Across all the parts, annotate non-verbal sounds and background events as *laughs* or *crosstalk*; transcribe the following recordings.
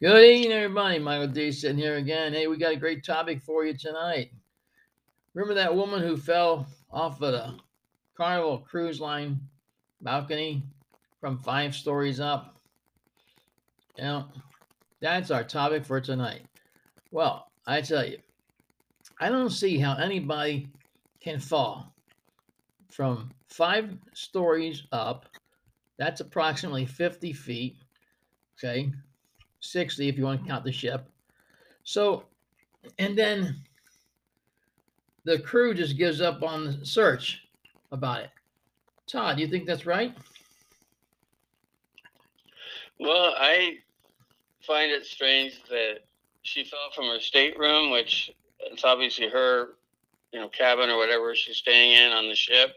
Good evening, everybody. Michael D sitting here again. Hey, we got a great topic for you tonight. Remember that woman who fell off of the Carnival Cruise Line balcony from five stories up? Know, that's our topic for tonight. Well, I tell you, I don't see how anybody can fall from five stories up. That's approximately 50 feet. Okay. 60 if you want to count the ship. So, and then the crew just gives up on the search about it. Todd, do you think that's right? Well, I find it strange that she fell from her stateroom, which it's obviously her, you know, cabin or whatever she's staying in on the ship,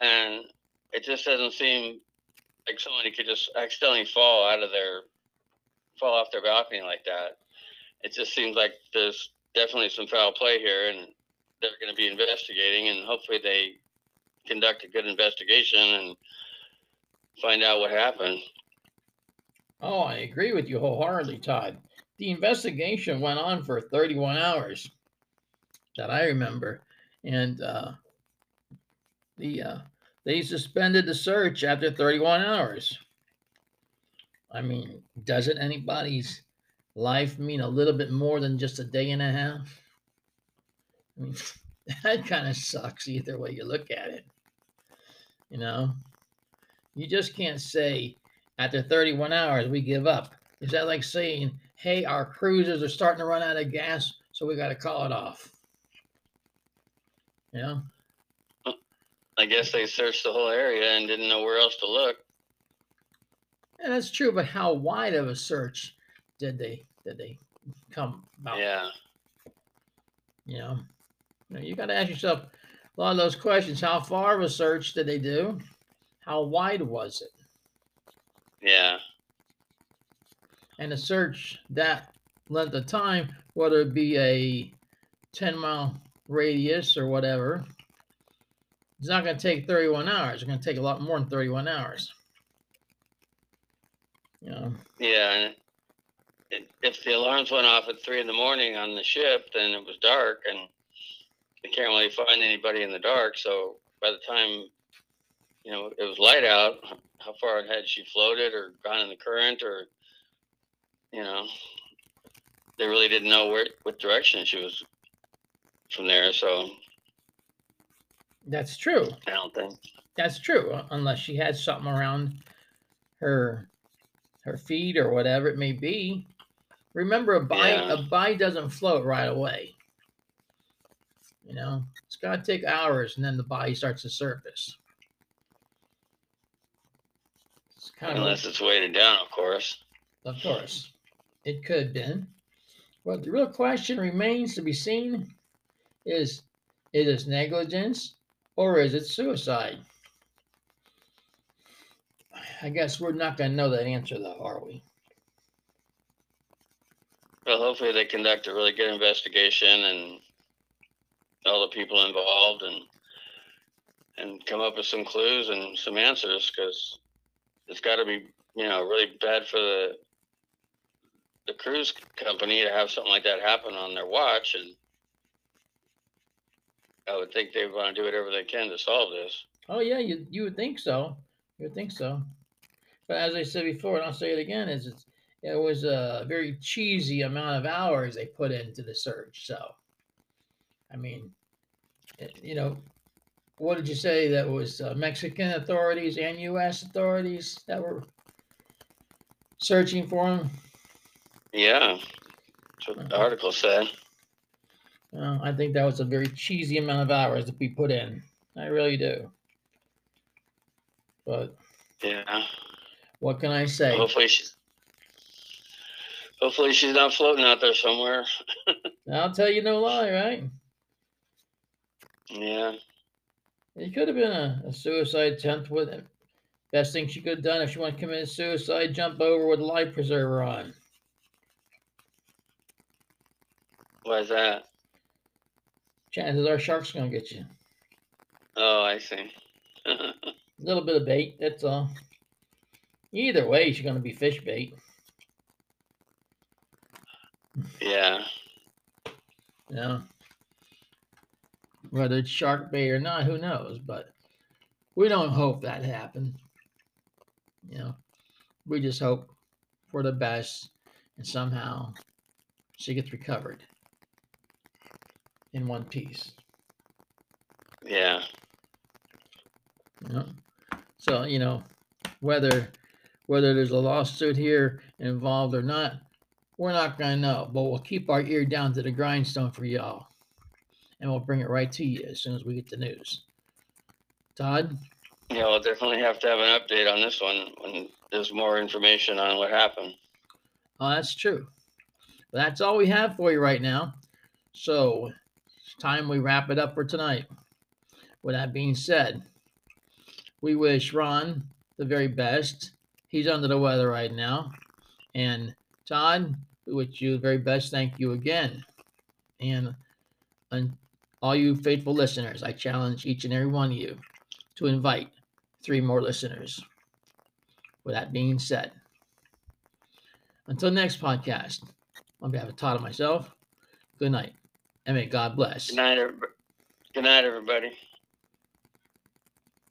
and it just doesn't seem like somebody could just accidentally fall out of their fall off their balcony like that. It just seems like there's definitely some foul play here, and they're going to be investigating, and hopefully they conduct a good investigation and find out what happened. Oh, I agree with you wholeheartedly, Todd. The investigation went on for 31 hours that I remember. And uh, the uh, they suspended the search after 31 hours. I mean, doesn't anybody's life mean a little bit more than just a day and a half? I mean, *laughs* that kind of sucks either way you look at it. You know, you just can't say after 31 hours we give up. Is that like saying, hey, our cruisers are starting to run out of gas, so we got to call it off? You know? I guess they searched the whole area and didn't know where else to look. And that's true, but how wide of a search did they did they come about? Yeah. You know, you, know, you got to ask yourself a lot of those questions. How far of a search did they do? How wide was it? Yeah. And a search that length of time, whether it be a 10 mile radius or whatever, it's not going to take 31 hours. It's going to take a lot more than 31 hours. Know? Yeah. And if the alarms went off at three in the morning on the ship, then it was dark and they can't really find anybody in the dark. So by the time, you know, it was light out, how far had she floated or gone in the current or, you know, they really didn't know where, what direction she was from there. So that's true. I don't think that's true, unless she had something around her her feet or whatever it may be. Remember, a buy yeah. a buy doesn't float right away. You know, it's got to take hours, and then the body starts to surface. It's kind Unless of, it's weighted down, of course. Of course, it could have been. But the real question remains to be seen: is it is negligence or is it suicide? I guess we're not going to know that answer, though, are we? Well, hopefully they conduct a really good investigation and all the people involved and and come up with some clues and some answers because it's got to be you know really bad for the the cruise company to have something like that happen on their watch and I would think they want to do whatever they can to solve this. Oh yeah, you you would think so. You would think so. But as I said before, and I'll say it again, is it's it was a very cheesy amount of hours they put into the search. So, I mean, eh, you know, what did you say? That was uh, Mexican authorities and U.S. authorities that were searching for him. Yeah, that's what the uh-huh. article said. Well, I think that was a very cheesy amount of hours to be put in. I really do. But yeah, what can I say? Hopefully she's hopefully she's not floating out there somewhere. *laughs* I'll tell you no lie, right? Yeah. It could have been a, a suicide attempt with it. Best thing she could have done if she wanted to commit suicide, jump over with a life preserver on. Why's that? Chances are shark's gonna get you. Oh, I see. *laughs* a little bit of bait, that's all. Either way, she's gonna be fish bait. Yeah. Yeah. Whether it's shark bait or not, who knows? But we don't hope that happen. You know, we just hope for the best and somehow she gets recovered in one piece. Yeah. You know? So, you know, whether whether there's a lawsuit here involved or not, we're not gonna know. But we'll keep our ear down to the grindstone for y'all. And we'll bring it right to you as soon as we get the news. Todd? Yeah, we'll definitely have to have an update on this one when there's more information on what happened. Oh, that's true. But that's all we have for you right now. So it's time we wrap it up for tonight. With that being said, we wish Ron the very best. He's under the weather right now. And Todd, we wish you the very best. Thank you again. And, and all you faithful listeners, I challenge each and every one of you to invite three more listeners. With that being said, until next podcast, on behalf of Todd and myself, good night, and may God bless. Good night, everybody. Good night, everybody.